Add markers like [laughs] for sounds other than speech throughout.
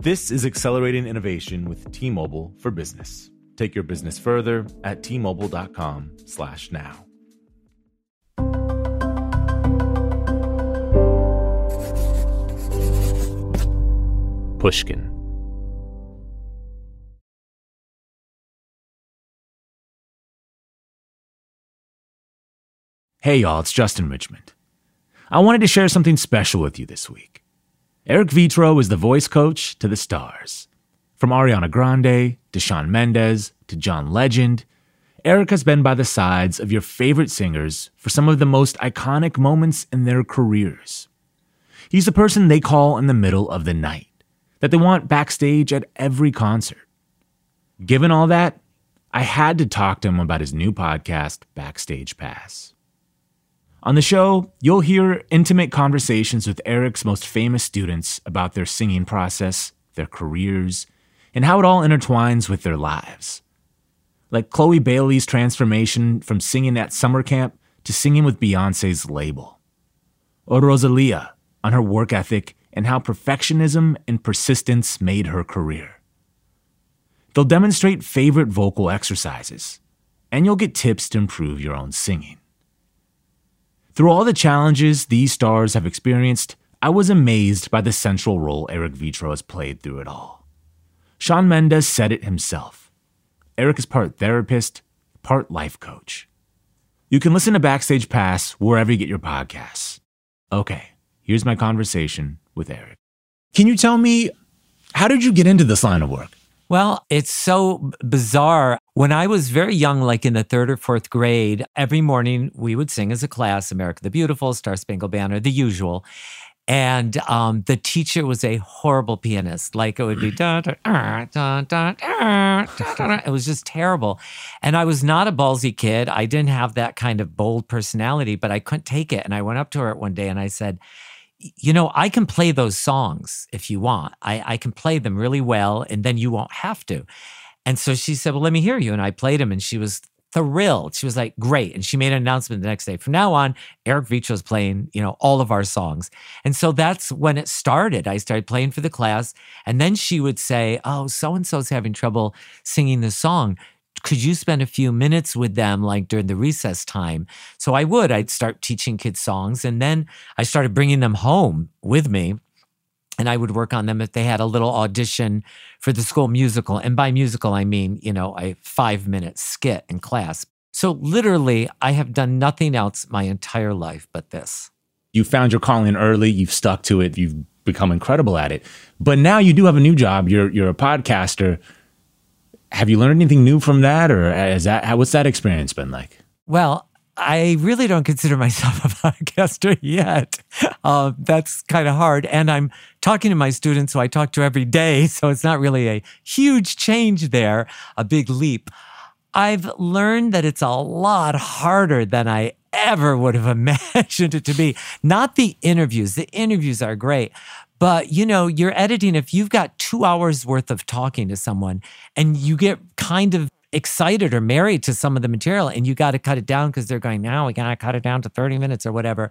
This is accelerating innovation with T-Mobile for Business. Take your business further at T-Mobile.com slash now. Pushkin Hey y'all, it's Justin Richmond. I wanted to share something special with you this week. Eric Vetro is the voice coach to the stars. From Ariana Grande to Shawn Mendes to John Legend, Eric has been by the sides of your favorite singers for some of the most iconic moments in their careers. He's the person they call in the middle of the night, that they want backstage at every concert. Given all that, I had to talk to him about his new podcast, Backstage Pass. On the show, you'll hear intimate conversations with Eric's most famous students about their singing process, their careers, and how it all intertwines with their lives. Like Chloe Bailey's transformation from singing at summer camp to singing with Beyonce's label. Or Rosalia on her work ethic and how perfectionism and persistence made her career. They'll demonstrate favorite vocal exercises, and you'll get tips to improve your own singing. Through all the challenges these stars have experienced, I was amazed by the central role Eric Vetro has played through it all. Shawn Mendes said it himself. Eric is part therapist, part life coach. You can listen to Backstage Pass wherever you get your podcasts. Okay, here's my conversation with Eric. Can you tell me, how did you get into this line of work? Well, it's so bizarre. When I was very young, like in the third or fourth grade, every morning we would sing as a class America the Beautiful, Star Spangled Banner, the usual. And um, the teacher was a horrible pianist. Like it would be mm. da, da, ah, da, ah, da, da, da, It was just terrible. And I was not a ballsy kid. I didn't have that kind of bold personality, but I couldn't take it. And I went up to her one day and I said, you know, I can play those songs if you want. I, I can play them really well, and then you won't have to. And so she said, Well, let me hear you. And I played them, and she was thrilled. She was like, Great. And she made an announcement the next day. From now on, Eric is playing, you know, all of our songs. And so that's when it started. I started playing for the class. And then she would say, Oh, so and so's having trouble singing the song could you spend a few minutes with them like during the recess time? So i would. I'd start teaching kids songs and then i started bringing them home with me and i would work on them if they had a little audition for the school musical. And by musical i mean you know a five minute skit in class. So literally i have done nothing else my entire life but this. You found your calling early. You've stuck to it. You've become incredible at it. But now you do have a new job. You're you're a podcaster have you learned anything new from that, or is that what's that experience been like? Well, I really don't consider myself [laughs] a podcaster yet. Uh, that's kind of hard. And I'm talking to my students who I talk to every day. [laughs] So it's not really a huge change there, a big leap. I've learned that it's a lot harder than I ever would have [laughs] imagined it to be. Not the interviews, the interviews are great. But you know, you're editing, if you've got two hours worth of talking to someone and you get kind of excited or married to some of the material and you got to cut it down because they're going, now we got to cut it down to 30 minutes or whatever.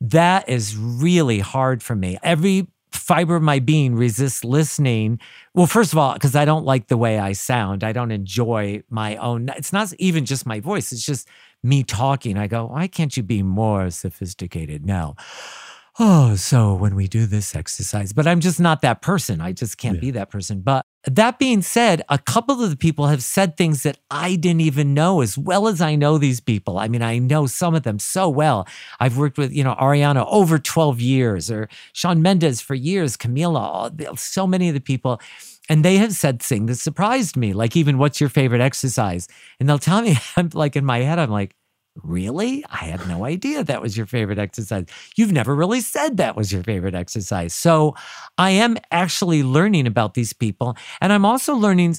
That is really hard for me. Every fiber of my being resists listening. Well, first of all, because I don't like the way I sound. I don't enjoy my own. It's not even just my voice, it's just me talking. I go, why can't you be more sophisticated? No oh, so when we do this exercise, but I'm just not that person. I just can't yeah. be that person. But that being said, a couple of the people have said things that I didn't even know as well as I know these people. I mean, I know some of them so well. I've worked with, you know, Ariana over 12 years or Shawn Mendes for years, Camila, so many of the people. And they have said things that surprised me, like even what's your favorite exercise? And they'll tell me, [laughs] I'm like in my head, I'm like, Really? I had no idea that was your favorite exercise. You've never really said that was your favorite exercise. So I am actually learning about these people. And I'm also learning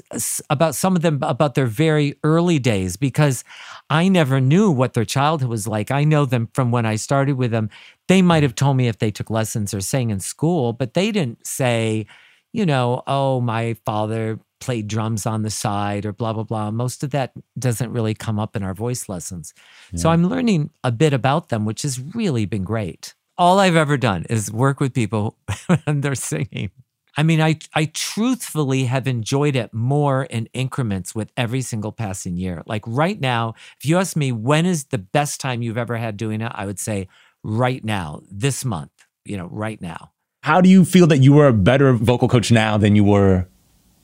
about some of them about their very early days because I never knew what their childhood was like. I know them from when I started with them. They might have told me if they took lessons or sang in school, but they didn't say, you know, oh, my father played drums on the side or blah blah blah. Most of that doesn't really come up in our voice lessons. Yeah. so i'm learning a bit about them which has really been great. All i've ever done is work with people [laughs] and they're singing. I mean i i truthfully have enjoyed it more in increments with every single passing year. Like right now if you ask me when is the best time you've ever had doing it i would say right now this month you know right now. How do you feel that you are a better vocal coach now than you were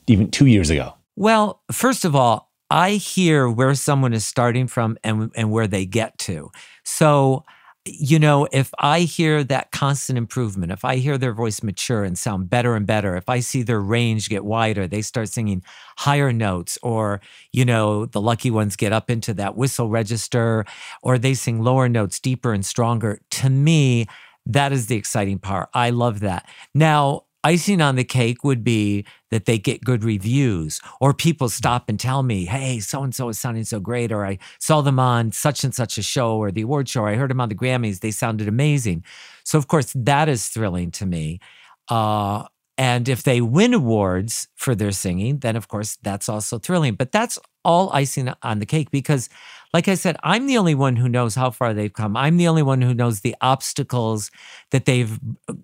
even two years ago? Well, first of all, I hear where someone is starting from and, and where they get to. So, you know, if I hear that constant improvement, if I hear their voice mature and sound better and better, if I see their range get wider, they start singing higher notes, or, you know, the lucky ones get up into that whistle register, or they sing lower notes deeper and stronger, to me, that is the exciting part. I love that. Now, icing on the cake would be that they get good reviews or people stop and tell me, hey, so and so is sounding so great, or I saw them on such and such a show or the award show, or I heard them on the Grammys, they sounded amazing. So, of course, that is thrilling to me. Uh, and if they win awards for their singing, then of course that's also thrilling. But that's all icing on the cake because like I said, I'm the only one who knows how far they've come. I'm the only one who knows the obstacles that they've,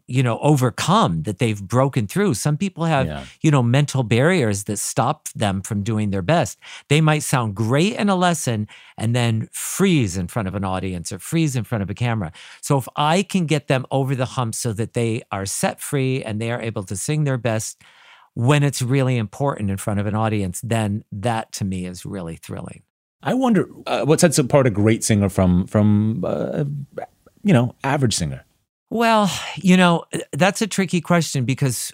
you know, overcome, that they've broken through. Some people have, yeah. you know, mental barriers that stop them from doing their best. They might sound great in a lesson and then freeze in front of an audience or freeze in front of a camera. So if I can get them over the hump so that they are set free and they are able to sing their best when it's really important in front of an audience, then that to me is really thrilling. I wonder uh, what sets apart a great singer from from uh, you know average singer. Well, you know that's a tricky question because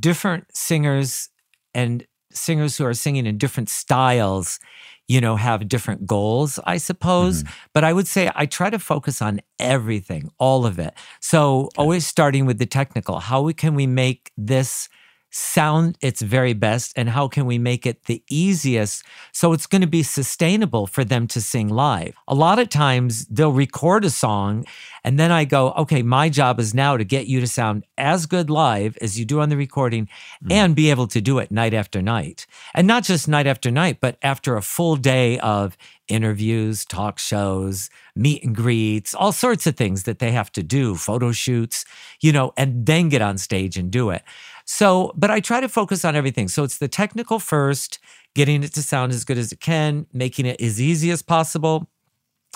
different singers and singers who are singing in different styles, you know, have different goals, I suppose. Mm-hmm. But I would say I try to focus on everything, all of it. So okay. always starting with the technical. How can we make this sound its very best and how can we make it the easiest so it's going to be sustainable for them to sing live. A lot of times they'll record a song and then I go, okay, my job is now to get you to sound as good live as you do on the recording mm. and be able to do it night after night. And not just night after night, but after a full day of interviews, talk shows, meet and greets, all sorts of things that they have to do, photo shoots, you know, and then get on stage and do it. So, but I try to focus on everything. So it's the technical first, getting it to sound as good as it can, making it as easy as possible.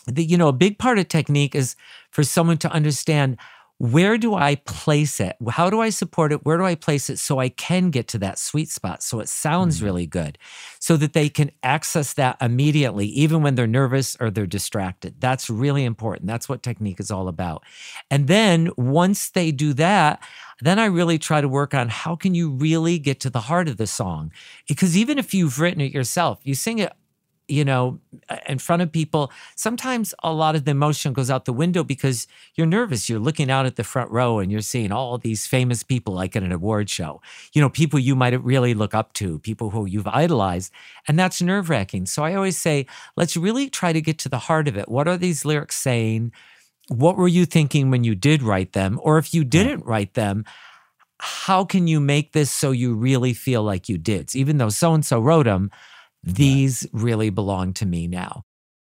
The, you know, a big part of technique is for someone to understand where do I place it? How do I support it? Where do I place it so I can get to that sweet spot so it sounds mm-hmm. really good so that they can access that immediately, even when they're nervous or they're distracted? That's really important. That's what technique is all about. And then once they do that, then I really try to work on how can you really get to the heart of the song? Because even if you've written it yourself, you sing it you know, uh, in front of people, sometimes a lot of the emotion goes out the window because you're nervous. You're looking out at the front row and you're seeing all these famous people, like at an award show, you know, people you might really look up to, people who you've idolized. And that's nerve wracking. So I always say, let's really try to get to the heart of it. What are these lyrics saying? What were you thinking when you did write them? Or if you didn't write them, how can you make this so you really feel like you did? Even though so and so wrote them, these really belong to me now.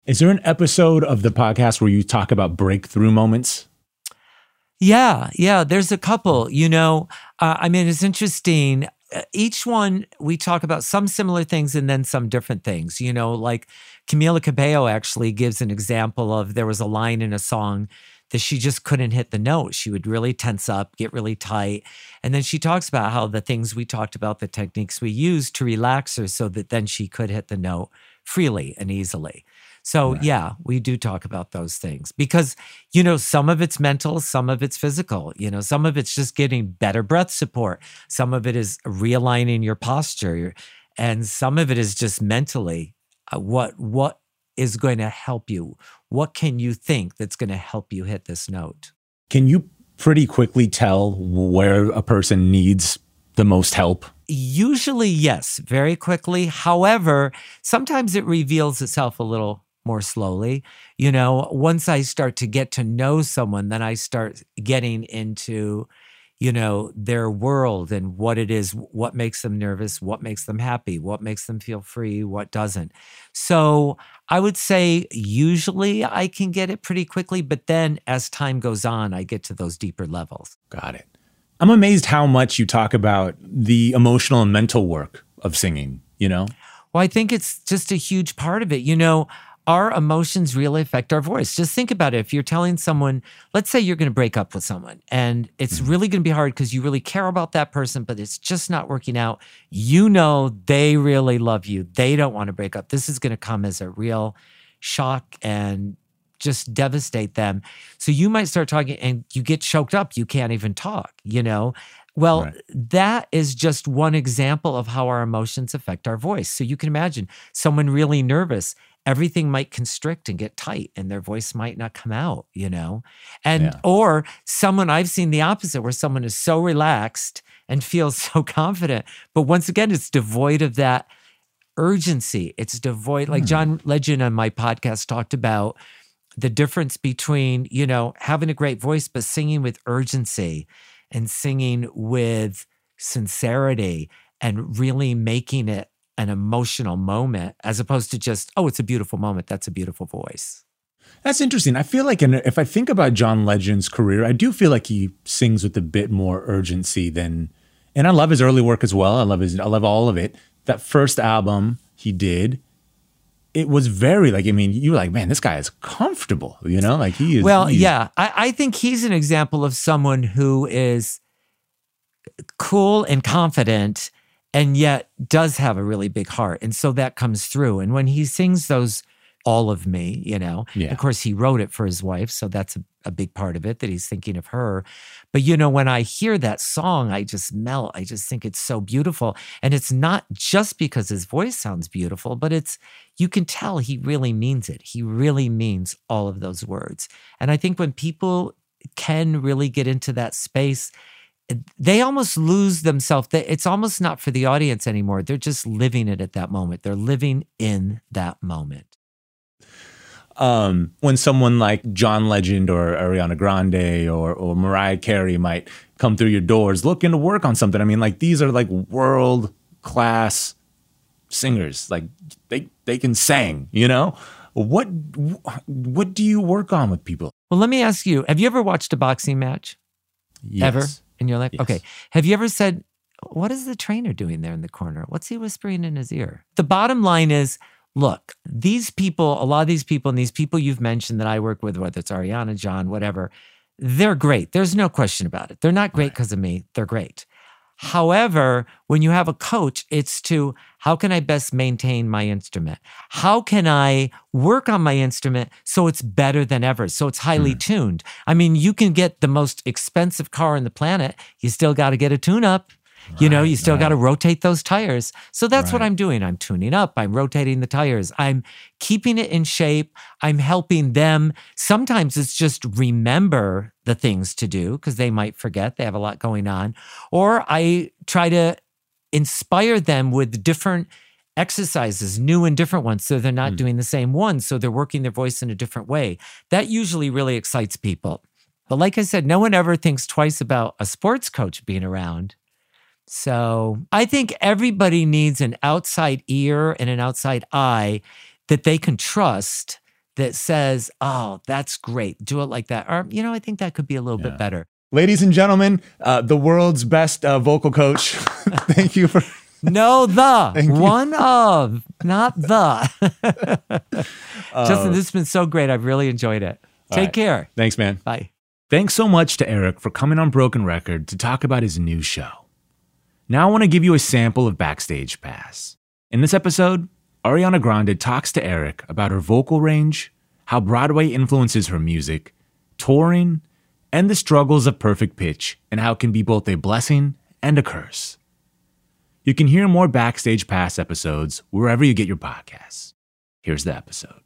Is there an episode of the podcast where you talk about breakthrough moments? Yeah, yeah, there's a couple. You know, uh, I mean, it's interesting. Uh, each one we talk about some similar things and then some different things. You know, like Camila Cabello actually gives an example of there was a line in a song that she just couldn't hit the note. She would really tense up, get really tight. And then she talks about how the things we talked about, the techniques we used to relax her so that then she could hit the note freely and easily. So, right. yeah, we do talk about those things because, you know, some of it's mental, some of it's physical. You know, some of it's just getting better breath support, some of it is realigning your posture, and some of it is just mentally uh, what what is going to help you? What can you think that's going to help you hit this note? Can you pretty quickly tell where a person needs the most help? Usually, yes, very quickly. However, sometimes it reveals itself a little more slowly. You know, once I start to get to know someone, then I start getting into you know, their world and what it is, what makes them nervous, what makes them happy, what makes them feel free, what doesn't. So I would say usually I can get it pretty quickly, but then as time goes on, I get to those deeper levels. Got it. I'm amazed how much you talk about the emotional and mental work of singing, you know? Well, I think it's just a huge part of it. You know, our emotions really affect our voice. Just think about it. If you're telling someone, let's say you're going to break up with someone and it's mm-hmm. really going to be hard because you really care about that person, but it's just not working out. You know, they really love you. They don't want to break up. This is going to come as a real shock and just devastate them. So you might start talking and you get choked up. You can't even talk, you know? Well, right. that is just one example of how our emotions affect our voice. So you can imagine someone really nervous everything might constrict and get tight and their voice might not come out, you know? And, yeah. or someone, I've seen the opposite where someone is so relaxed and feels [laughs] so confident, but once again, it's devoid of that urgency. It's devoid, like hmm. John Legend on my podcast talked about the difference between, you know, having a great voice, but singing with urgency and singing with sincerity and really making it an emotional moment as opposed to just, oh, it's a beautiful moment. That's a beautiful voice. That's interesting. I feel like in, if I think about John Legend's career, I do feel like he sings with a bit more urgency than, and I love his early work as well. I love his, I love all of it. That first album he did, it was very like, I mean, you were like, man, this guy is comfortable, you know, like he is. Well, yeah, I, I think he's an example of someone who is cool and confident and yet does have a really big heart. And so that comes through. And when he sings those all of me, you know, yeah. of course he wrote it for his wife, so that's a, a, big part of it that he's thinking of her. But you know, when I hear that song, I just melt. I just think it's so beautiful. And it's not just because his voice sounds beautiful, but it's you can tell he really means it. He really means all of those words. And I think when people can really get into that space, they almost lose themselves. It's almost not for the audience anymore. They're just living it at that moment. They're living in that moment. Um, when someone like John Legend or Ariana Grande or, or Mariah Carey might come through your doors looking to work on something, I mean, like these are like world class singers. Like they they can sing, you know. What what do you work on with people? Well, let me ask you: Have you ever watched a boxing match? Yes. Ever? In your life? Yes. Okay. Have you ever said, what is the trainer doing there in the corner? What's he whispering in his ear? The bottom line is, look, these people, a lot of these people, and these people you've mentioned that I work with, whether it's Ariana, John, whatever, they're great. There's no question about it. They're not great because right. of me. They're great. However, when you have a coach, it's to how can I best maintain my instrument? How can I work on my instrument so it's better than ever, so it's highly mm. tuned? I mean, you can get the most expensive car on the planet, you still got to get a tune up. You know, you still right. got to rotate those tires. So that's what I'm doing. I'm tuning up, I'm rotating the tires, I'm keeping it in shape, I'm helping them. Sometimes it's just remember the things to do because they might forget, they have a lot going on. Or I try to inspire them with different exercises, new and different ones, so they're not Hmm. doing the same one. So they're working their voice in a different way. That usually really excites people. But like I said, no one ever thinks twice about a sports coach being around. So I think everybody needs an outside ear and an outside eye that they can trust that says, oh, that's great. Do it like that. Or, you know, I think that could be a little Yeah. bit better. Ladies and gentlemen, uh, the world's best uh, vocal coach. [laughs] Thank you for. [laughs] No, the Thank you. one of, not the. [laughs] Uh, Justin, this has been so great. I've really enjoyed it. Take right. care. Thanks, man. Bye. Thanks so much to Eric for coming on Broken Record to talk about his new show. Now I want to give you a sample of Backstage Pass. In this episode, Ariana Grande talks to Eric about her vocal range, how Broadway influences her music, touring, and the struggles of perfect pitch and how it can be both a blessing and a curse. You can hear more Backstage Pass episodes wherever you get your podcasts. Here's the episode.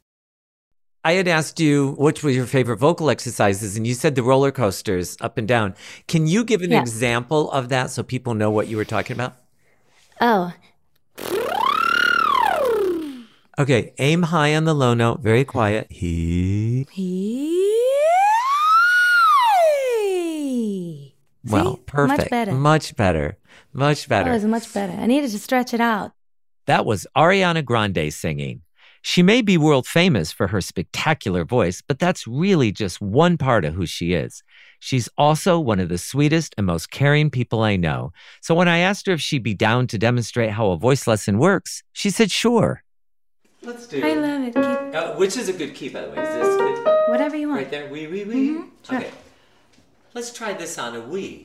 I had asked you which were your favorite vocal exercises, and you said the roller coasters up and down. Can you give an Yeah. example of that so people know what you were talking about? Oh, Okay, aim high on the low note, very quiet. He. Hey. Well, See? perfect. Much better. Much better. Much That better. was much better. I needed to stretch it out. That was Ariana Grande singing. She may be world famous for her spectacular voice, but that's really just one part of who she is. She's also one of the sweetest and most caring people I know. So when I asked her if she'd be down to demonstrate how a voice lesson works, she said sure. Let's do it. I love it. Keep Uh, which is a good key, by the way. Is this good? whatever you want. Right there. Wee, wee, wee. Mhm, sure. Okay. Let's try this on a wee.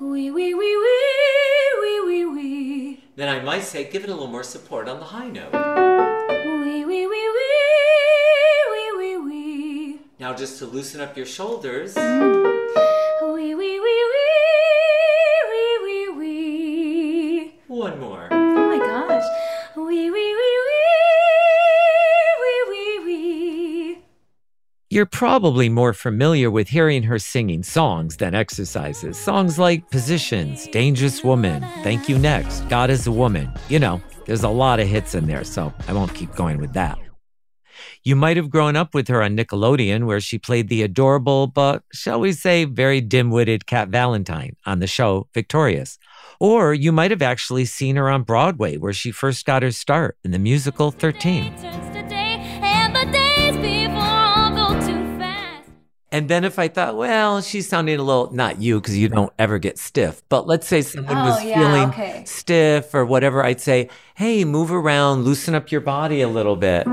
Wee wee wee wee wee wee wee. Then I might say, give it a little more support on the high note. Wee wee wee wee wee wee wee. Now, just to loosen up your shoulders. You're probably more familiar with hearing her singing songs than exercises. Songs like Positions, Dangerous Woman, Thank You Next, God is a Woman. You know, there's a lot of hits in there, so I won't keep going with that. You might have grown up with her on Nickelodeon, where she played the adorable, but shall we say, very dim witted Cat Valentine on the show Victorious. Or you might have actually seen her on Broadway, where she first got her start in the musical 13. And then if I thought, well, she's sounding a little, not you, because you don't ever get stiff, but let's say someone Oh, was yeah, feeling okay. stiff or whatever, I'd say, hey, move around, loosen up your body a little bit. [laughs]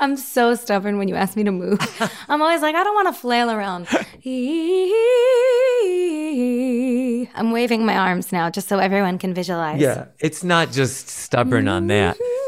I'm so stubborn when you ask me to move. [laughs] I'm always like, I don't want to flail around. [laughs] I'm waving my arms now just so everyone can visualize. Yeah, it's not just stubborn on that. Mm-hmm.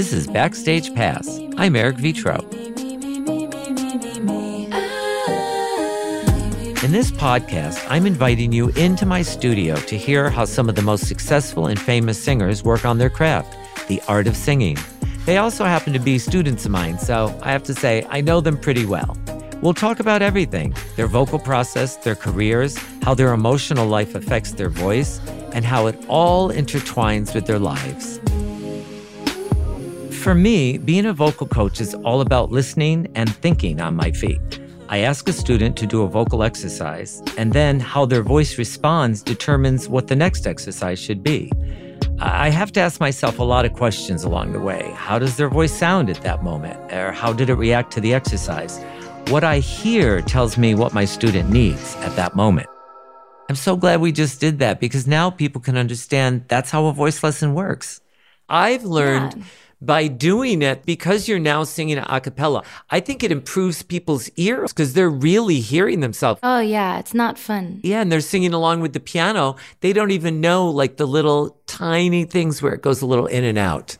This is Backstage Pass. I'm Eric Vetro. In this podcast, I'm inviting you into my studio to hear how some of the most successful and famous singers work on their craft, the art of singing. They also happen to be students of mine, so I have to say I know them pretty well. We'll talk about everything their vocal process, their careers, how their emotional life affects their voice, and how it all intertwines with their lives. For me, being a vocal coach is all about listening and thinking on my feet. I ask a student to do a vocal exercise, and then how their voice responds determines what the next exercise should be. I have to ask myself a lot of questions along the way. How does their voice sound at that moment? Or how did it react to the exercise? What I hear tells me what my student needs at that moment. I'm so glad we just did that because now people can understand that's how a voice lesson works. I've learned Yeah. By doing it because you're now singing a cappella. I think it improves people's ears because they're really hearing themselves. Oh, yeah, it's not fun. Yeah, and they're singing along with the piano. They don't even know like the little tiny things where it goes a little in and out.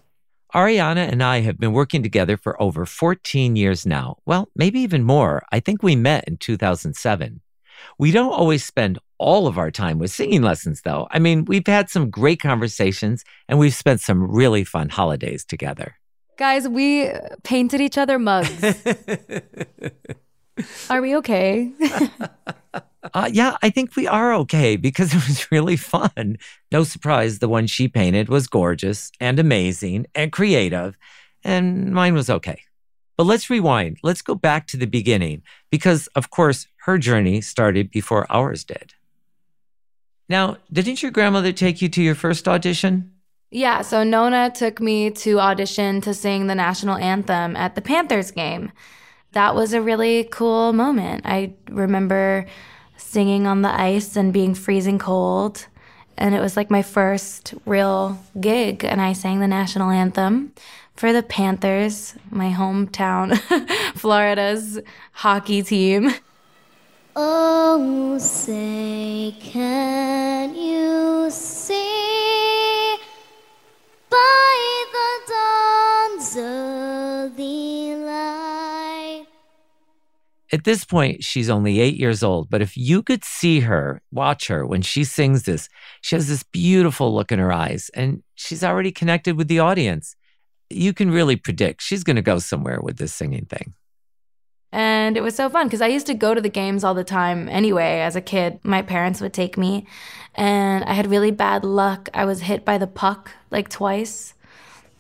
Ariana and I have been working together for over 14 years now. Well, maybe even more. I think we met in 2007. We don't always spend all of our time with singing lessons, though. I mean, we've had some great conversations and we've spent some really fun holidays together. Guys, we painted each other mugs. [laughs] Are we okay? [laughs] Uh, yeah, I think we are okay because it was really fun. No surprise, the one she painted was gorgeous and amazing and creative, and mine was okay. But let's rewind. Let's go back to the beginning because, of course, her journey started before ours did. Now, didn't your grandmother take you to your first audition? yeah, so Nona took me to audition to sing the national anthem at the Panthers game. That was a really cool moment. I remember singing on the ice and being freezing cold. And it was like my first real gig. And I sang the national anthem for the Panthers, my hometown, [laughs] Florida's hockey team. Oh, say, can you see by the dawn's early light? At this point, she's only eight years old, but if you could see her, watch her when she sings this, she has this beautiful look in her eyes and she's already connected with the audience. You can really predict she's going to go somewhere with this singing thing. And it was so fun because I used to go to the games all the time anyway. As a kid, my parents would take me, and I had really bad luck. I was hit by the puck like twice.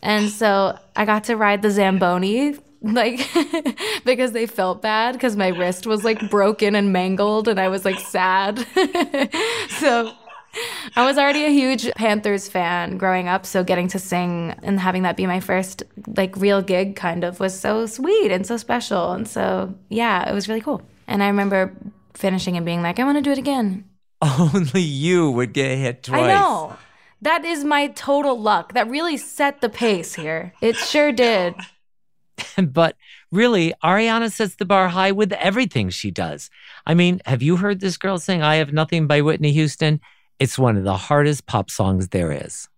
And so I got to ride the Zamboni, [laughs] like, [laughs] because they felt bad because my wrist was like broken and mangled, and I was like sad. [laughs] so I was already a huge Panthers fan growing up, so getting to sing and having that be my first like real gig kind of was so sweet and so special. And so yeah, it was really cool. And I remember finishing and being like, I want to do it again. [laughs] Only you would get hit twice. I know. That is my total luck. That really set the pace here. It sure did. [laughs] but really, Ariana sets the bar high with everything she does. I mean, have you heard this girl sing I Have Nothing by Whitney Houston? It's one of the hardest pop songs there is.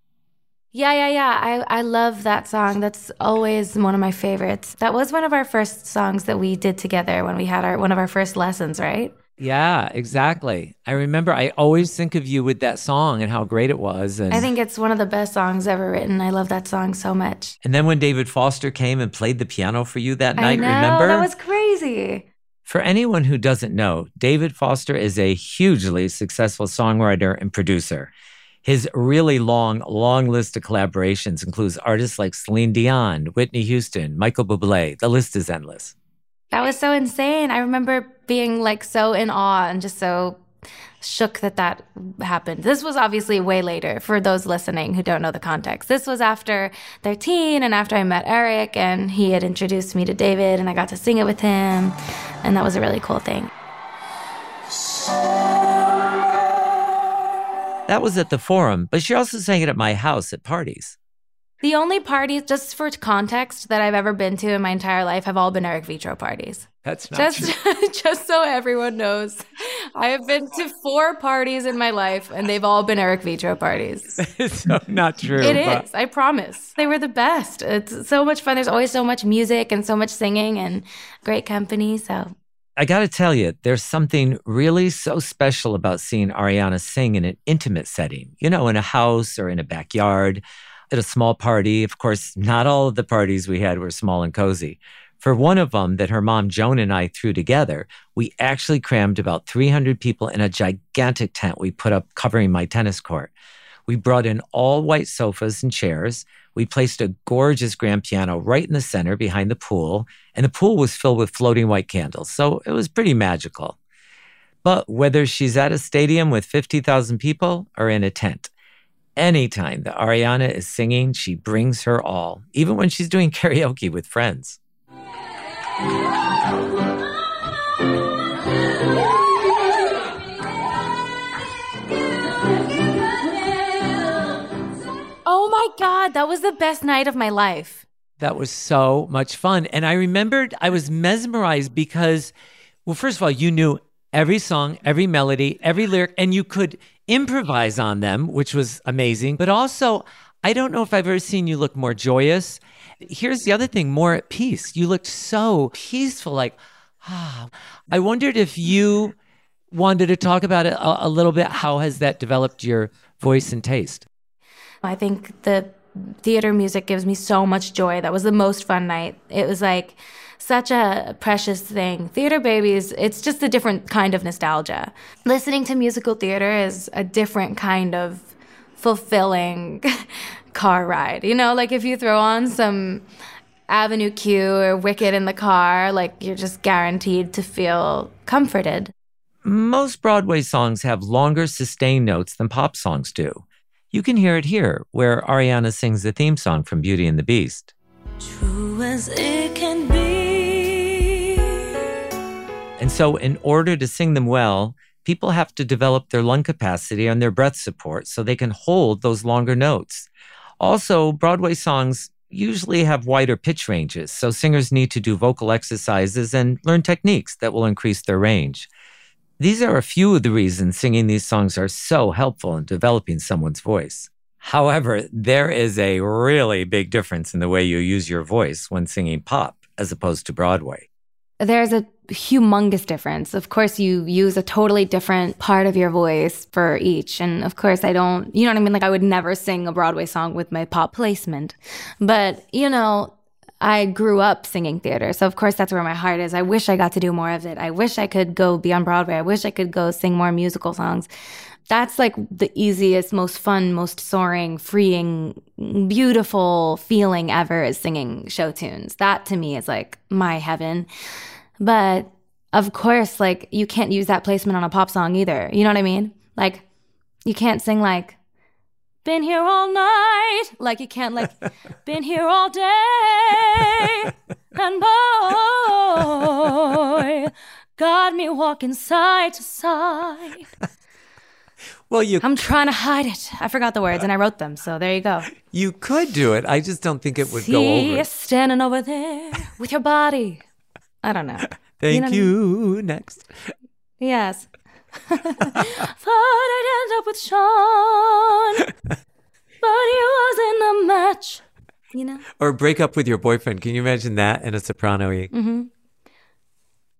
Yeah, yeah, yeah. I, I love that song. That's always one of my favorites. That was one of our first songs that we did together when we had our one of our first lessons, right? Yeah, exactly. I remember I always think of you with that song and how great it was. And, I think it's one of the best songs ever written. I love that song so much. and then when David Foster came and played the piano for you that I night, know, remember? that was crazy. For anyone who doesn't know, David Foster is a hugely successful songwriter and producer. His really long, long list of collaborations includes artists like Celine Dion, Whitney Houston, Michael Bublé. The list is endless. That was so insane. I remember being like so in awe and just so shook that that happened. This was obviously way later for those listening who don't know the context. This was after 13 and after I met Eric and he had introduced me to David and I got to sing it with him. And that was a really cool thing. That was at the forum, but she also sang it at my house at parties. The only parties, just for context, that I've ever been to in my entire life have all been Eric Vetro parties. That's not Just, [laughs] just so everyone knows, I have been to four parties in my life, and they've all been Eric Vetro parties. It's [laughs] so not true. It but- is. I promise. They were the best. It's so much fun. There's always so much music and so much singing and great company. So I got to tell you, there's something really so special about seeing Ariana sing in an intimate setting, you know, in a house or in a backyard, at a small party. Of course, not all of the parties we had were small and cozy. For one of them that her mom Joan and I threw together, we actually crammed about 300 people in a gigantic tent we put up covering my tennis court. We brought in all white sofas and chairs. We placed a gorgeous grand piano right in the center behind the pool, and the pool was filled with floating white candles. So it was pretty magical. But whether she's at a stadium with 50,000 people or in a tent, Anytime that Ariana is singing, she brings her all, even when she's doing [laughs] karaoke with friends. Oh my God, that was the best night of my life. That was so much fun. And I remembered I was mesmerized because, well, first of all, you knew every song, every melody, every lyric, and you could improvise on them, which was amazing. But also, I don't know if I've ever seen you look more joyous. Here's the other thing more at peace. You looked so peaceful, like, ah. I wondered if you wanted to talk about it a, a little bit. How has that developed your voice and taste? I think the theater music gives me so much joy. That was the most fun night. It was like such a precious thing. Theater babies, it's just a different kind of nostalgia. Listening to musical theater is a different kind of fulfilling [laughs] car ride. You know, like if you throw on some Avenue Q or Wicked in the car, like you're just guaranteed to feel comforted. Most Broadway songs have longer sustained notes than pop songs do. You can hear it here, where Ariana sings the theme song from Beauty and the Beast. True as it can be. And so, in order to sing them well, people have to develop their lung capacity and their breath support so they can hold those longer notes. Also, Broadway songs usually have wider pitch ranges, so singers need to do vocal exercises and learn techniques that will increase their range. These are a few of the reasons singing these songs are so helpful in developing someone's voice. However, there is a really big difference in the way you use your voice when singing pop as opposed to Broadway. There's a humongous difference. Of course, you use a totally different part of your voice for each. And of course, I don't, you know what I mean? Like, I would never sing a Broadway song with my pop placement. But, you know, I grew up singing theater. So, of course, that's where my heart is. I wish I got to do more of it. I wish I could go be on Broadway. I wish I could go sing more musical songs. That's like the easiest, most fun, most soaring, freeing, beautiful feeling ever is singing show tunes. That to me is like my heaven. But of course, like you can't use that placement on a pop song either. You know what I mean? Like you can't sing like been here all night. Like you can't like [laughs] been here all day. And boy, got me walking side to side. Well, you I'm trying to hide it. I forgot the words and I wrote them, so there you go. you could do it. I just don't think it would See go you over. standing over there with your body. I don't know. [laughs] Thank know what I you. Next. Yes. [laughs] Thought I'd end up with Sean, but he wasn't a match. You know? Or break up with your boyfriend. Can you imagine that in a soprano e? Mm-hmm.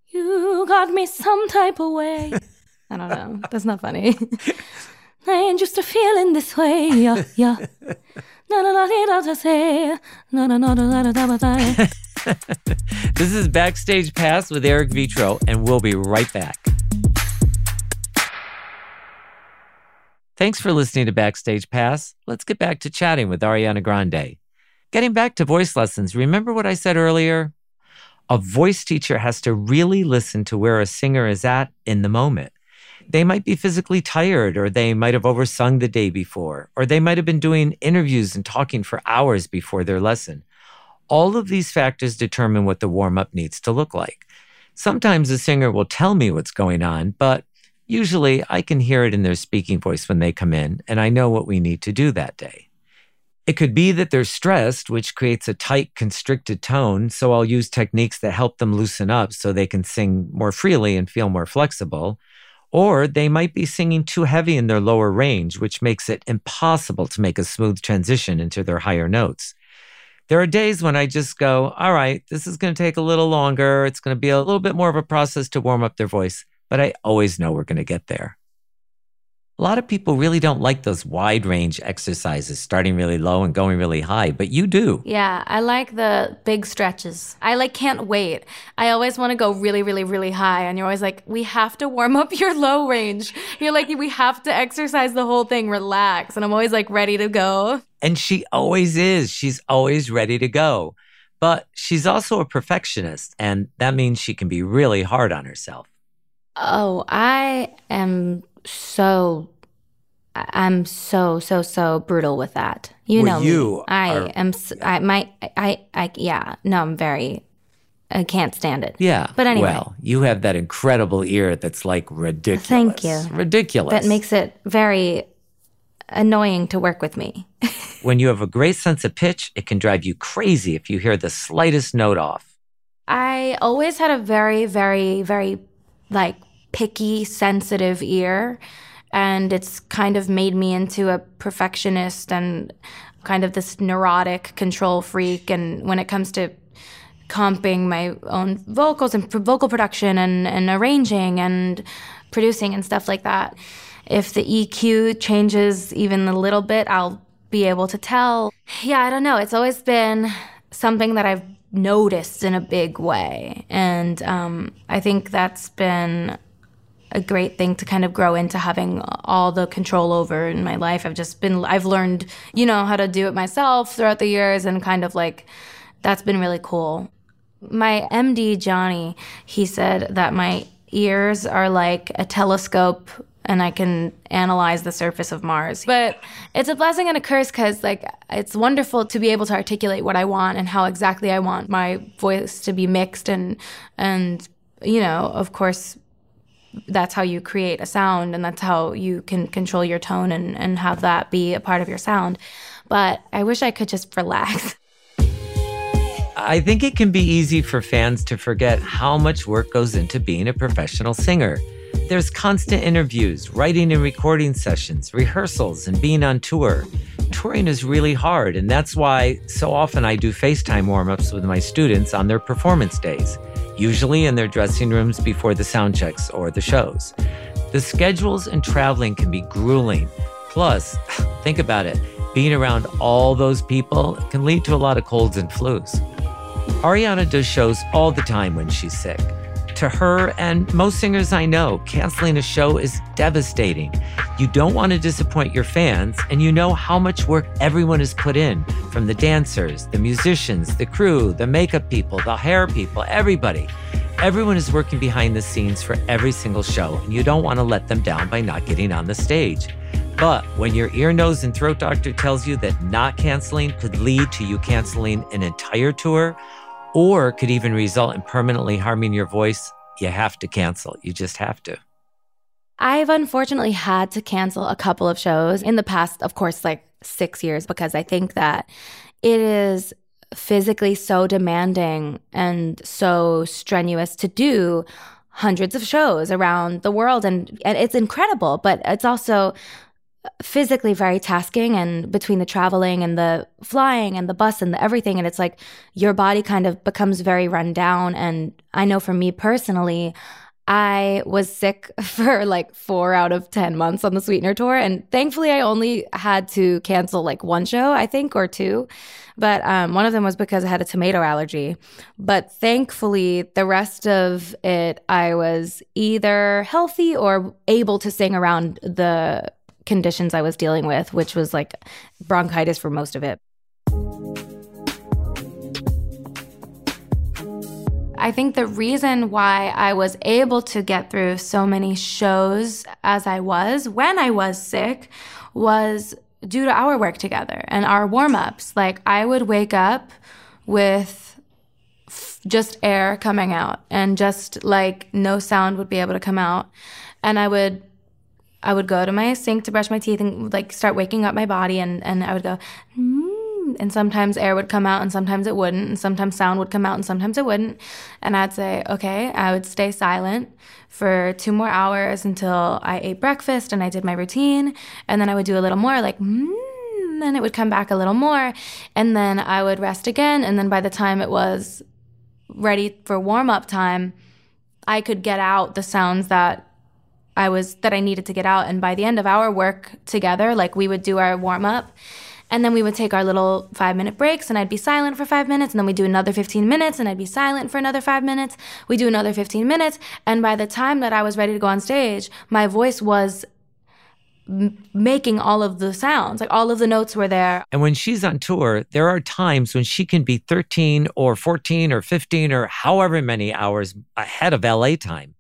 You got me some type of way. I don't know. That's not funny. [laughs] I ain't just a feeling this way. Yeah, yeah. Na na na na na say. Na na na na na na na na. [laughs] This is Backstage Pass with Eric Vetro, and we'll be right back. Thanks for listening to Backstage Pass. Let's get back to chatting with Ariana Grande. Getting back to voice lessons, remember what I said earlier? A voice teacher has to really listen to where a singer is at in the moment. They might be physically tired, or they might have oversung the day before, or they might have been doing interviews and talking for hours before their lesson. All of these factors determine what the warm up needs to look like. Sometimes a singer will tell me what's going on, but usually I can hear it in their speaking voice when they come in, and I know what we need to do that day. It could be that they're stressed, which creates a tight, constricted tone, so I'll use techniques that help them loosen up so they can sing more freely and feel more flexible. Or they might be singing too heavy in their lower range, which makes it impossible to make a smooth transition into their higher notes. There are days when I just go, all right, this is going to take a little longer. It's going to be a little bit more of a process to warm up their voice, but I always know we're going to get there. A lot of people really don't like those wide range exercises, starting really low and going really high, but you do. Yeah, I like the big stretches. I like can't wait. I always want to go really, really, really high, and you're always like, we have to warm up your low range. You're like, we have to exercise the whole thing, relax, and I'm always like ready to go. And she always is. She's always ready to go. But she's also a perfectionist, and that means she can be really hard on herself. Oh, I am so. I'm so so so brutal with that. You Well, know you me. I are- am. I my. I. I. Yeah. No, I'm very. I can't stand it. Yeah. But anyway. Well, you have that incredible ear that's like ridiculous. Thank you. Ridiculous. That makes it very annoying to work with me. [laughs] when you have a great sense of pitch, it can drive you crazy if you hear the slightest note off. I always had a very, very, very like picky, sensitive ear. And it's kind of made me into a perfectionist and kind of this neurotic control freak. And when it comes to comping my own vocals and vocal production and, and arranging and producing and stuff like that, if the EQ changes even a little bit, I'll be able to tell. Yeah, I don't know. It's always been something that I've noticed in a big way. And um, I think that's been a great thing to kind of grow into having all the control over in my life. I've just been, I've learned, you know, how to do it myself throughout the years and kind of like, that's been really cool. My MD, Johnny, he said that my ears are like a telescope and I can analyze the surface of Mars. But it's a blessing and a curse because, like, it's wonderful to be able to articulate what I want and how exactly I want my voice to be mixed, and and you know, of course, that's how you create a sound, and that's how you can control your tone and and have that be a part of your sound. But I wish I could just relax. [laughs] I think it can be easy for fans to forget how much work goes into being a professional singer. There's constant interviews, writing and recording sessions, rehearsals, and being on tour. Touring is really hard, and that's why so often I do FaceTime warm ups with my students on their performance days, usually in their dressing rooms before the sound checks or the shows. The schedules and traveling can be grueling. Plus, [sighs] think about it being around all those people can lead to a lot of colds and flus. Ariana does shows all the time when she's sick. To her and most singers I know, canceling a show is devastating. You don't want to disappoint your fans, and you know how much work everyone has put in from the dancers, the musicians, the crew, the makeup people, the hair people, everybody. Everyone is working behind the scenes for every single show, and you don't want to let them down by not getting on the stage. But when your ear, nose, and throat doctor tells you that not canceling could lead to you canceling an entire tour, or could even result in permanently harming your voice, you have to cancel. You just have to. I've unfortunately had to cancel a couple of shows in the past, of course, like six years, because I think that it is physically so demanding and so strenuous to do hundreds of shows around the world and, and it's incredible but it's also physically very tasking and between the traveling and the flying and the bus and the everything. And it's like your body kind of becomes very run down. And i know for me personally i was sick [laughs] for like four out of ten months on the sweetener tour. And thankfully i only had to cancel like one show i think or two. But um, one of them was because i had a tomato allergy. But thankfully the rest of it i was either healthy or able to sing around the conditions I was dealing with, which was like bronchitis for most of it. I think the reason why I was able to get through so many shows as I was when I was sick was due to our work together and our warm ups. Like, I would wake up with just air coming out and just like no sound would be able to come out. And I would I would go to my sink to brush my teeth and like start waking up my body and, and I would go, mm, and sometimes air would come out and sometimes it wouldn't. And sometimes sound would come out and sometimes it wouldn't. And I'd say, okay, I would stay silent for two more hours until I ate breakfast and I did my routine. And then I would do a little more like, mm, and it would come back a little more. And then I would rest again. And then by the time it was ready for warm up time, I could get out the sounds that I was that I needed to get out. And by the end of our work together, like we would do our warm up and then we would take our little five minute breaks and I'd be silent for five minutes and then we'd do another 15 minutes and I'd be silent for another five minutes. We'd do another 15 minutes. And by the time that I was ready to go on stage, my voice was making all of the sounds, like all of the notes were there. And when she's on tour, there are times when she can be 13 or 14 or 15 or however many hours ahead of LA time.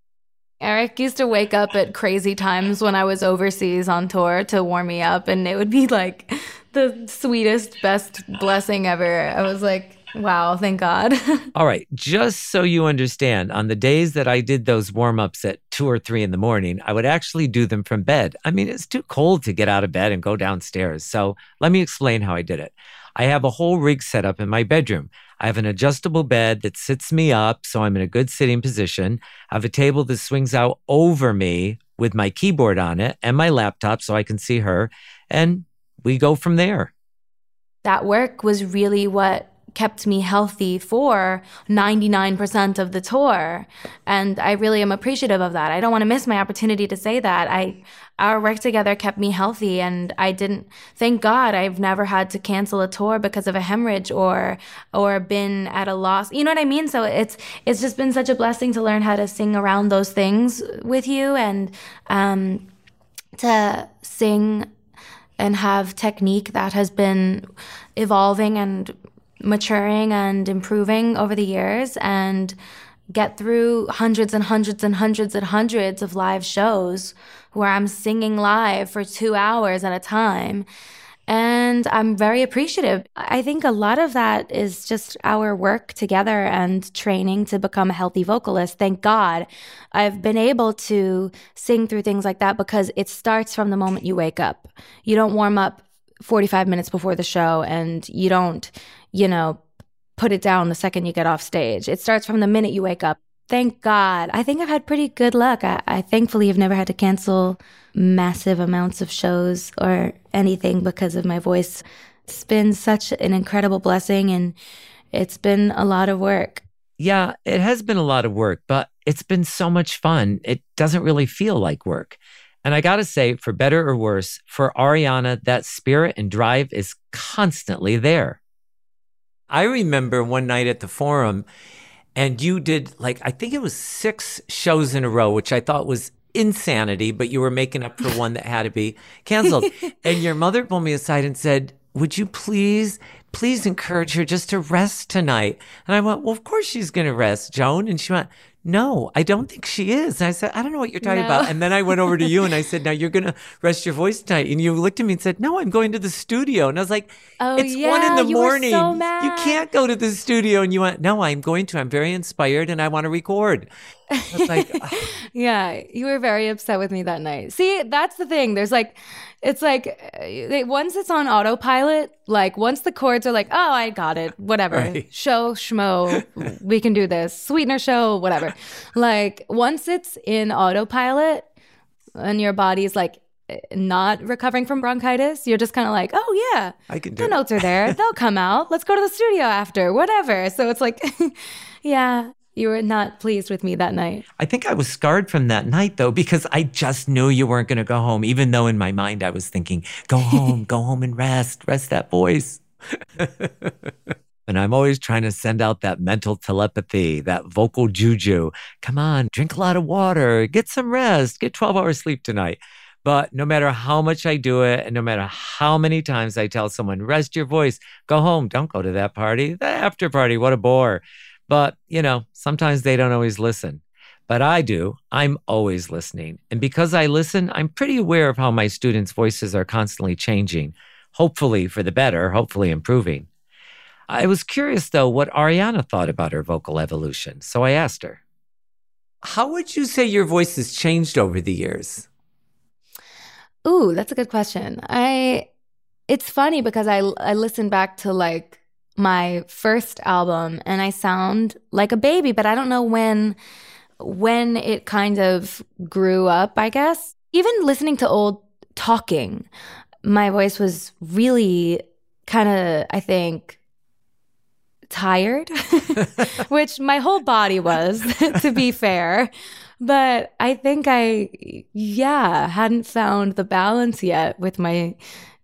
Eric used to wake up at crazy times when I was overseas on tour to warm me up, and it would be like the sweetest, best blessing ever. I was like, Wow, thank God. [laughs] All right, just so you understand, on the days that I did those warm ups at two or three in the morning, I would actually do them from bed. I mean, it's too cold to get out of bed and go downstairs. So let me explain how I did it. I have a whole rig set up in my bedroom. I have an adjustable bed that sits me up, so I'm in a good sitting position. I have a table that swings out over me with my keyboard on it and my laptop so I can see her. And we go from there. that work was really what kept me healthy for 99% of the tour. And i really am appreciative of that. I don't want to miss my opportunity to say that. I our work together kept me healthy and i didn't thank god i've never had to cancel a tour because of a hemorrhage or or been at a loss. You know what i mean? So it's it's just been such a blessing to learn how to sing around those things with you and um to sing and have technique that has been evolving and maturing and improving over the years and get through hundreds and hundreds and hundreds and hundreds of live shows where I'm singing live for two hours at a time. And I'm very appreciative. I think a lot of that is just our work together and training to become a healthy vocalist. Thank God I've been able to sing through things like that because it starts from the moment you wake up. You don't warm up 45 minutes before the show and you don't, you know, put it down the second you get off stage. It starts from the minute you wake up. Thank God. I think I've had pretty good luck. I, I thankfully have never had to cancel massive amounts of shows or anything because of my voice. It's been such an incredible blessing and it's been a lot of work. Yeah, it has been a lot of work, but it's been so much fun. It doesn't really feel like work. And I got to say, for better or worse, for Ariana, that spirit and drive is constantly there. I remember one night at the forum, and you did like, I think it was six shows in a row, which I thought was insanity, but you were making up for [laughs] one that had to be canceled. and your mother pulled me aside and said, Would you please, please encourage her just to rest tonight? And I went, Well, of course she's going to rest, Joan. And she went, no, I don't think she is. And I said, I don't know what you're talking No. about. And then I went over to you and I [laughs] said, Now you're going to rest your voice tonight. And you looked at me and said, No, I'm going to the studio. And I was like, Oh, It's one in yeah, the you morning. so You can't go to the studio. And you went, No, I'm going to. I'm very inspired and I want to record. Like. [laughs] Yeah, you were very upset with me that night. See, that's the thing. There's like, it's like, uh, they- once it's on autopilot, like once the chords are like, oh, I got it, whatever, Right. show, schmo, we can do this, sweetener show, whatever. like once it's in autopilot and your body's like eh, not recovering from bronchitis, you're just kind of like, oh yeah, I can do the it. notes are there. They'll come out. Let's go to the studio after, whatever. So it's like, [laughs] yeah, you were not pleased with me that night. I think I was scarred from that night though, because I just knew you weren't going to go home, even though in my mind I was thinking, go home, [laughs] go home and rest, rest that voice. [laughs] and I'm always trying to send out that mental telepathy, that vocal juju. Come on, drink a lot of water, get some rest, get 12 hours sleep tonight. But no matter how much I do it, and no matter how many times I tell someone, rest your voice, go home, don't go to that party, the after party, what a bore. But, you know, sometimes they don't always listen. But I do. I'm always listening. And because I listen, I'm pretty aware of how my students' voices are constantly changing, hopefully for the better, hopefully improving. I was curious, though, what Ariana thought about her vocal evolution. So I asked her, How would you say your voice has changed over the years? Ooh, that's a good question. I it's funny because I I listen back to like my first album and I sound like a baby, but I don't know when when it kind of grew up, I guess. Even listening to old talking, my voice was really kind of I think tired, [laughs] which my whole body was [laughs] to be fair. But I think I, yeah, hadn't found the balance yet with my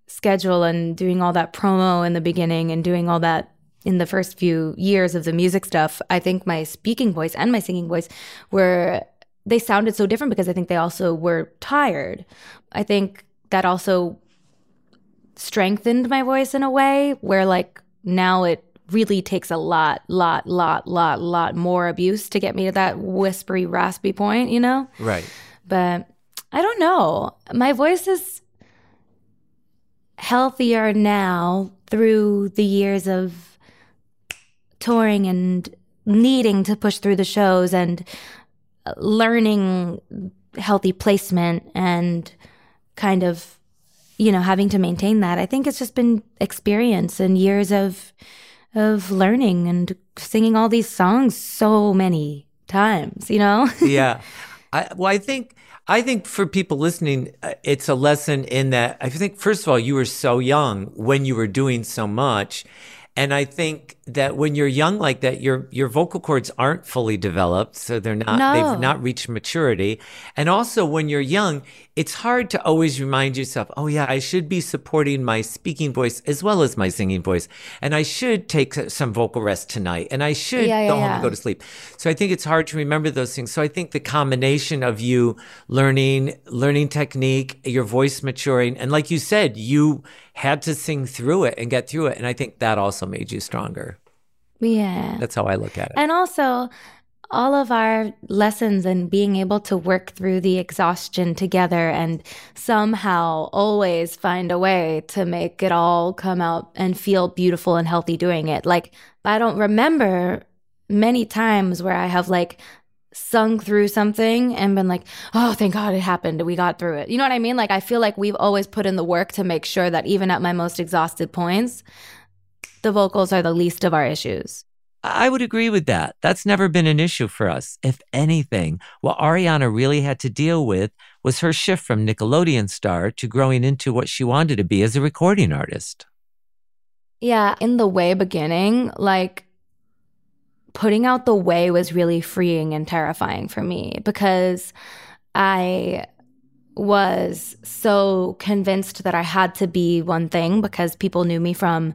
schedule and doing all that promo in the beginning and doing all that in the first few years of the music stuff. I think my speaking voice and my singing voice were, they sounded so different because I think they also were tired. I think that also strengthened my voice in a way where like now it really takes a lot, lot, lot, lot, lot more abuse to get me to that whispery, raspy point, you know? Right. But I don't know. My voice is healthier now through the years of touring and needing to push through the shows and learning healthy placement and kind of you know having to maintain that i think it's just been experience and years of of learning and singing all these songs so many times you know? [laughs] Yeah. I, well i think I think for people listening, uh, it's a lesson in that I think, first of all, you were so young when you were doing so much. And I think that when you're young like that, your your vocal cords aren't fully developed, so they're not No. they've not reached maturity. And also when you're young, it's hard to always remind yourself, oh yeah, I should be supporting my speaking voice as well as my singing voice. And I should take some vocal rest tonight. And I should Yeah, yeah, go home yeah. and go to sleep. So I think it's hard to remember those things. So I think the combination of you learning, learning technique, your voice maturing, and like you said, you had to sing through it and get through it. And I think that also made you stronger. Yeah That's how I look at it. And also, all of our lessons and being able to work through the exhaustion together and somehow always find a way to make it all come out and feel beautiful and healthy doing it. Like, I don't remember many times where I have like sung through something and been like, oh, thank God it happened. We got through it. You know what I mean? Like, I feel like we've always put in the work to make sure that even at my most exhausted points, the vocals are the least of our issues. I would agree with that. That's never been an issue for us. If anything, what Ariana really had to deal with was her shift from Nickelodeon star to growing into what she wanted to be as a recording artist. Yeah, in the way beginning, like putting out the way was really freeing and terrifying for me because I was so convinced that I had to be one thing because people knew me from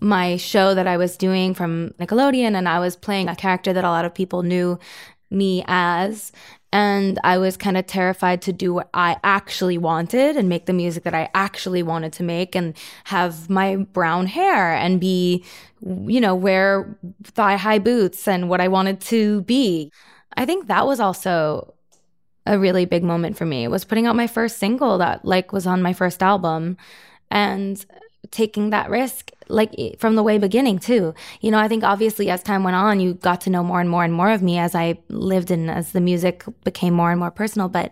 my show that I was doing from Nickelodeon and I was playing a character that a lot of people knew me as and I was kind of terrified to do what I actually wanted and make the music that I actually wanted to make and have my brown hair and be, you know, wear thigh high boots and what I wanted to be. I think that was also a really big moment for me. Was putting out my first single that like was on my first album and taking that risk like from the way beginning too. You know, I think obviously as time went on, you got to know more and more and more of me as I lived and as the music became more and more personal. But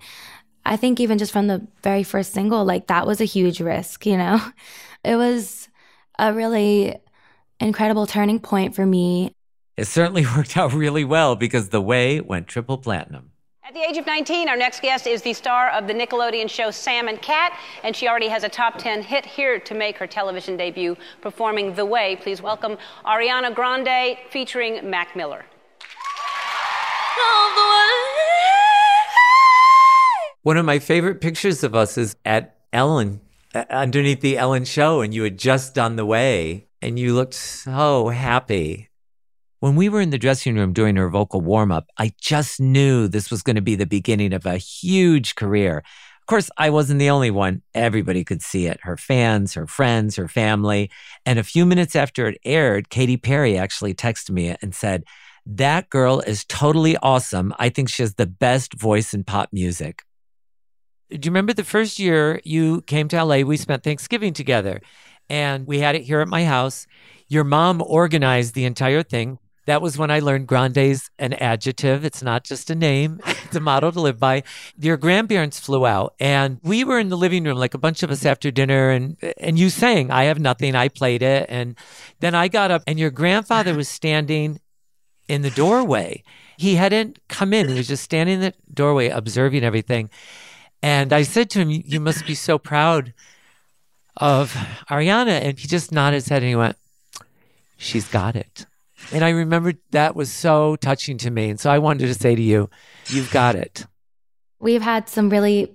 I think even just from the very first single, like that was a huge risk, you know? [laughs] It was a really incredible turning point for me. It certainly [laughs] worked out really well because the way went triple platinum. At the age of 19, our next guest is the star of the Nickelodeon show Sam and Cat, and she already has a top 10 hit here to make her television debut performing The Way. Please welcome Ariana Grande featuring Mac Miller. One of my favorite pictures of us is at Ellen, uh, underneath the Ellen show, and you had just done the way, and you looked so happy. When we were in the dressing room doing her vocal warm up, I just knew this was going to be the beginning of a huge career. Of course, I wasn't the only one. Everybody could see it her fans, her friends, her family. And a few minutes after it aired, Katy Perry actually texted me and said, That girl is totally awesome. I think she has the best voice in pop music. Do you remember the first year you came to LA? We spent Thanksgiving together and we had it here at my house. Your mom organized the entire thing. That was when I learned grande's an adjective. It's not just a name, [laughs] it's a motto to live by. Your grandparents flew out and we were in the living room, like a bunch of us after dinner, and and you sang, I have nothing, I played it. And then I got up and your grandfather was standing in the doorway. He hadn't come in, he was just standing in the doorway observing everything. And I said to him, You must be so proud of Ariana. And he just nodded his head and he went, She's got it. And I remember that was so touching to me. And so I wanted to say to you, You've got it. We've had some really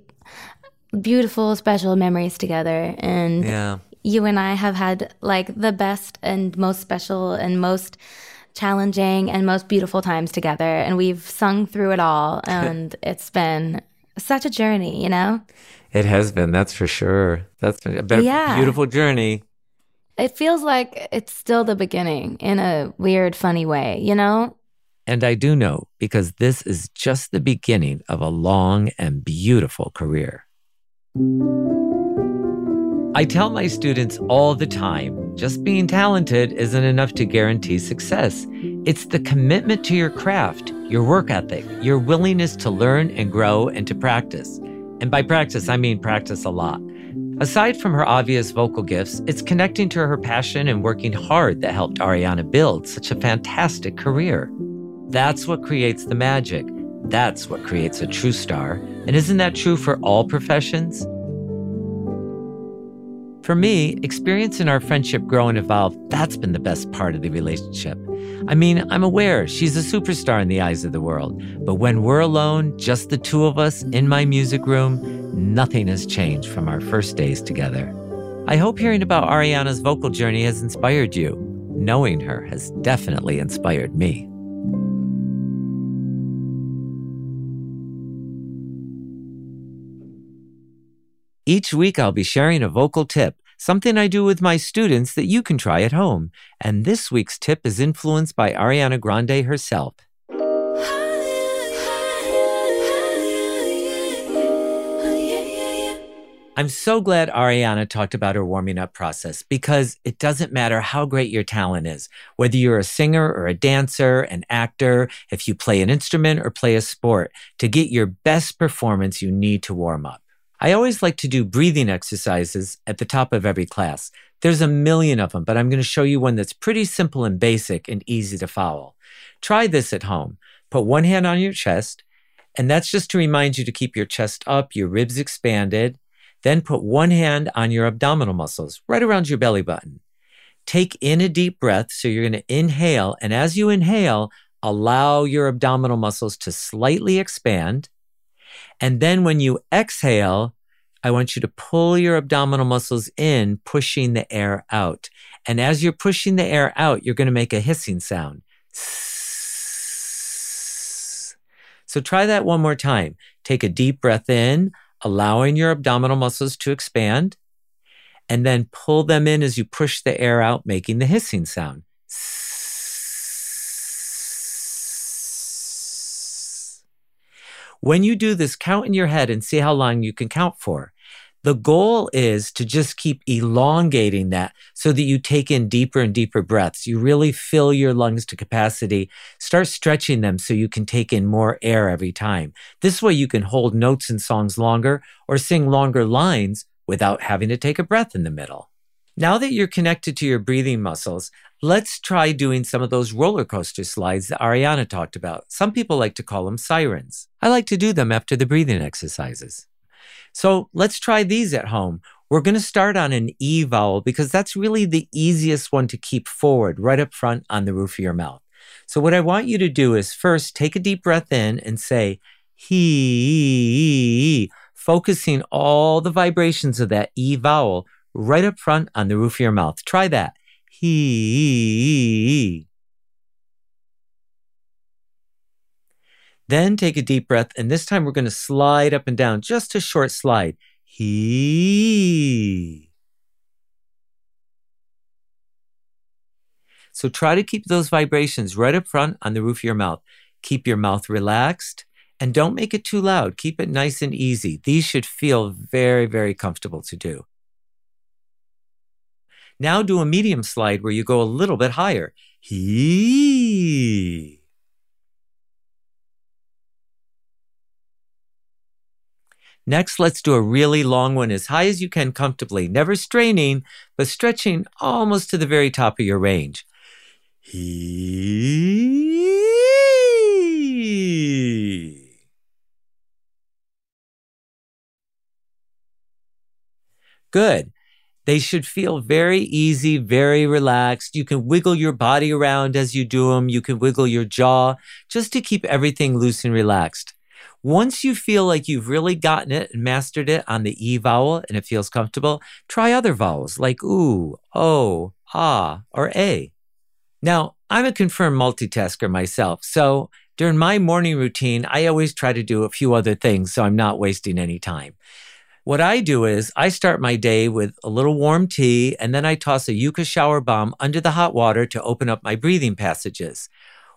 beautiful, special memories together. And Yeah. you and I have had like the best and most special and most challenging and most beautiful times together. And we've sung through it all. [laughs] And it's been such a journey, you know? It has been, that's for sure. That's been a better, Yeah. beautiful journey. It feels like it's still the beginning in a weird, funny way, you know? And I do know because this is just the beginning of a long and beautiful career. I tell my students all the time just being talented isn't enough to guarantee success. It's the commitment to your craft, your work ethic, your willingness to learn and grow and to practice. And by practice, I mean practice a lot. Aside from her obvious vocal gifts, it's connecting to her passion and working hard that helped Ariana build such a fantastic career. That's what creates the magic. That's what creates a true star. And isn't that true for all professions? For me, experiencing our friendship grow and evolve, that's been the best part of the relationship. I mean, I'm aware she's a superstar in the eyes of the world, but when we're alone, just the two of us in my music room, nothing has changed from our first days together. I hope hearing about Ariana's vocal journey has inspired you. Knowing her has definitely inspired me. Each week, I'll be sharing a vocal tip, something I do with my students that you can try at home. And this week's tip is influenced by Ariana Grande herself. I'm so glad Ariana talked about her warming up process because it doesn't matter how great your talent is, whether you're a singer or a dancer, an actor, if you play an instrument or play a sport, to get your best performance, you need to warm up. I always like to do breathing exercises at the top of every class. There's a million of them, but I'm going to show you one that's pretty simple and basic and easy to follow. Try this at home. Put one hand on your chest, and that's just to remind you to keep your chest up, your ribs expanded. Then put one hand on your abdominal muscles, right around your belly button. Take in a deep breath. So you're going to inhale. And as you inhale, allow your abdominal muscles to slightly expand. And then when you exhale, I want you to pull your abdominal muscles in, pushing the air out. And as you're pushing the air out, you're going to make a hissing sound. So try that one more time. Take a deep breath in, allowing your abdominal muscles to expand, and then pull them in as you push the air out, making the hissing sound. When you do this, count in your head and see how long you can count for. The goal is to just keep elongating that so that you take in deeper and deeper breaths. You really fill your lungs to capacity. Start stretching them so you can take in more air every time. This way you can hold notes and songs longer or sing longer lines without having to take a breath in the middle. Now that you're connected to your breathing muscles, let's try doing some of those roller coaster slides that Ariana talked about. Some people like to call them sirens. I like to do them after the breathing exercises. So let's try these at home. We're going to start on an E vowel because that's really the easiest one to keep forward right up front on the roof of your mouth. So what I want you to do is first take a deep breath in and say he, focusing all the vibrations of that E vowel right up front on the roof of your mouth. Try that. He. Then take a deep breath, and this time we're going to slide up and down, just a short slide. He. So try to keep those vibrations right up front on the roof of your mouth. Keep your mouth relaxed and don't make it too loud. Keep it nice and easy. These should feel very, very comfortable to do. Now do a medium slide where you go a little bit higher. He. Next, let's do a really long one as high as you can comfortably, never straining, but stretching almost to the very top of your range. Good. They should feel very easy, very relaxed. You can wiggle your body around as you do them. You can wiggle your jaw just to keep everything loose and relaxed. Once you feel like you've really gotten it and mastered it on the E vowel and it feels comfortable, try other vowels like ooh, oh, ah, or a. Now, I'm a confirmed multitasker myself, so during my morning routine, I always try to do a few other things so I'm not wasting any time. What I do is I start my day with a little warm tea and then I toss a yucca shower bomb under the hot water to open up my breathing passages.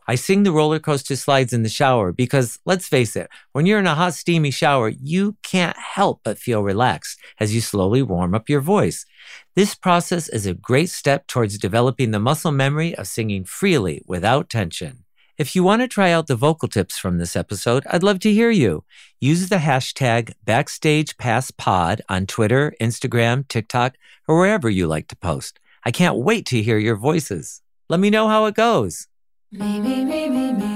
I sing the roller coaster slides in the shower because let's face it, when you're in a hot, steamy shower, you can't help but feel relaxed as you slowly warm up your voice. This process is a great step towards developing the muscle memory of singing freely without tension. If you want to try out the vocal tips from this episode, I'd love to hear you. Use the hashtag BackstagePassPod on Twitter, Instagram, TikTok, or wherever you like to post. I can't wait to hear your voices. Let me know how it goes. Me, me, me,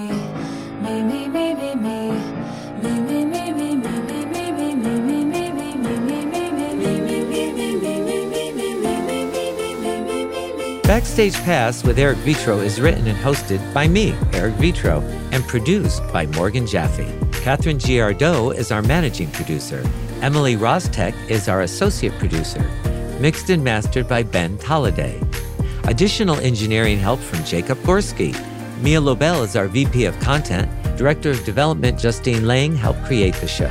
Backstage Pass with Eric Vetro is written and hosted by me, Eric Vetro, and produced by Morgan Jaffe. Catherine Girardeau is our managing producer. Emily Rostek is our associate producer. Mixed and mastered by Ben Tolliday. Additional engineering help from Jacob Gorski. Mia Lobel is our VP of Content. Director of Development Justine Lang helped create the show.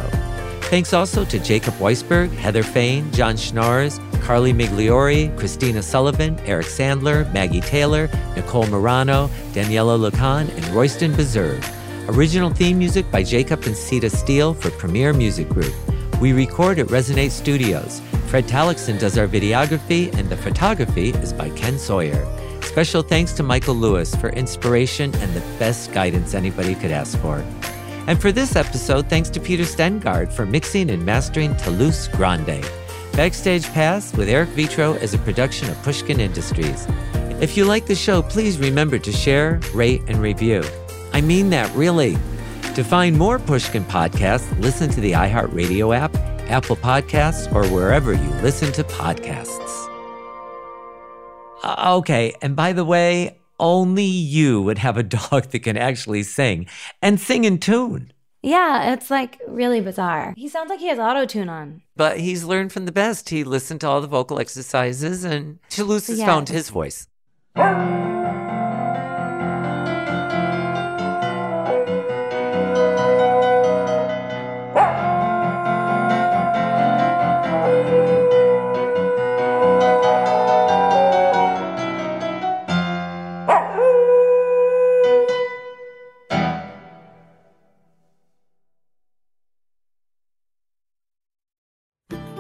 Thanks also to Jacob Weisberg, Heather Fain, John Schnars, Carly Migliori, Christina Sullivan, Eric Sandler, Maggie Taylor, Nicole Morano, Daniela Lacan, and Royston Beserve. Original theme music by Jacob and Sita Steele for Premier Music Group. We record at Resonate Studios. Fred Tallickson does our videography, and the photography is by Ken Sawyer. Special thanks to Michael Lewis for inspiration and the best guidance anybody could ask for. And for this episode, thanks to Peter Stengard for mixing and mastering Toulouse Grande. Backstage Pass with Eric Vetro is a production of Pushkin Industries. If you like the show, please remember to share, rate, and review. I mean that really. To find more Pushkin podcasts, listen to the iHeartRadio app, Apple Podcasts, or wherever you listen to podcasts. Uh, okay, and by the way, only you would have a [laughs] dog that can actually sing and sing in tune. Yeah, it's like really bizarre. He sounds like he has auto tune on. But he's learned from the best. He listened to all the vocal exercises and Toulouse has Yeah. found his voice. [laughs]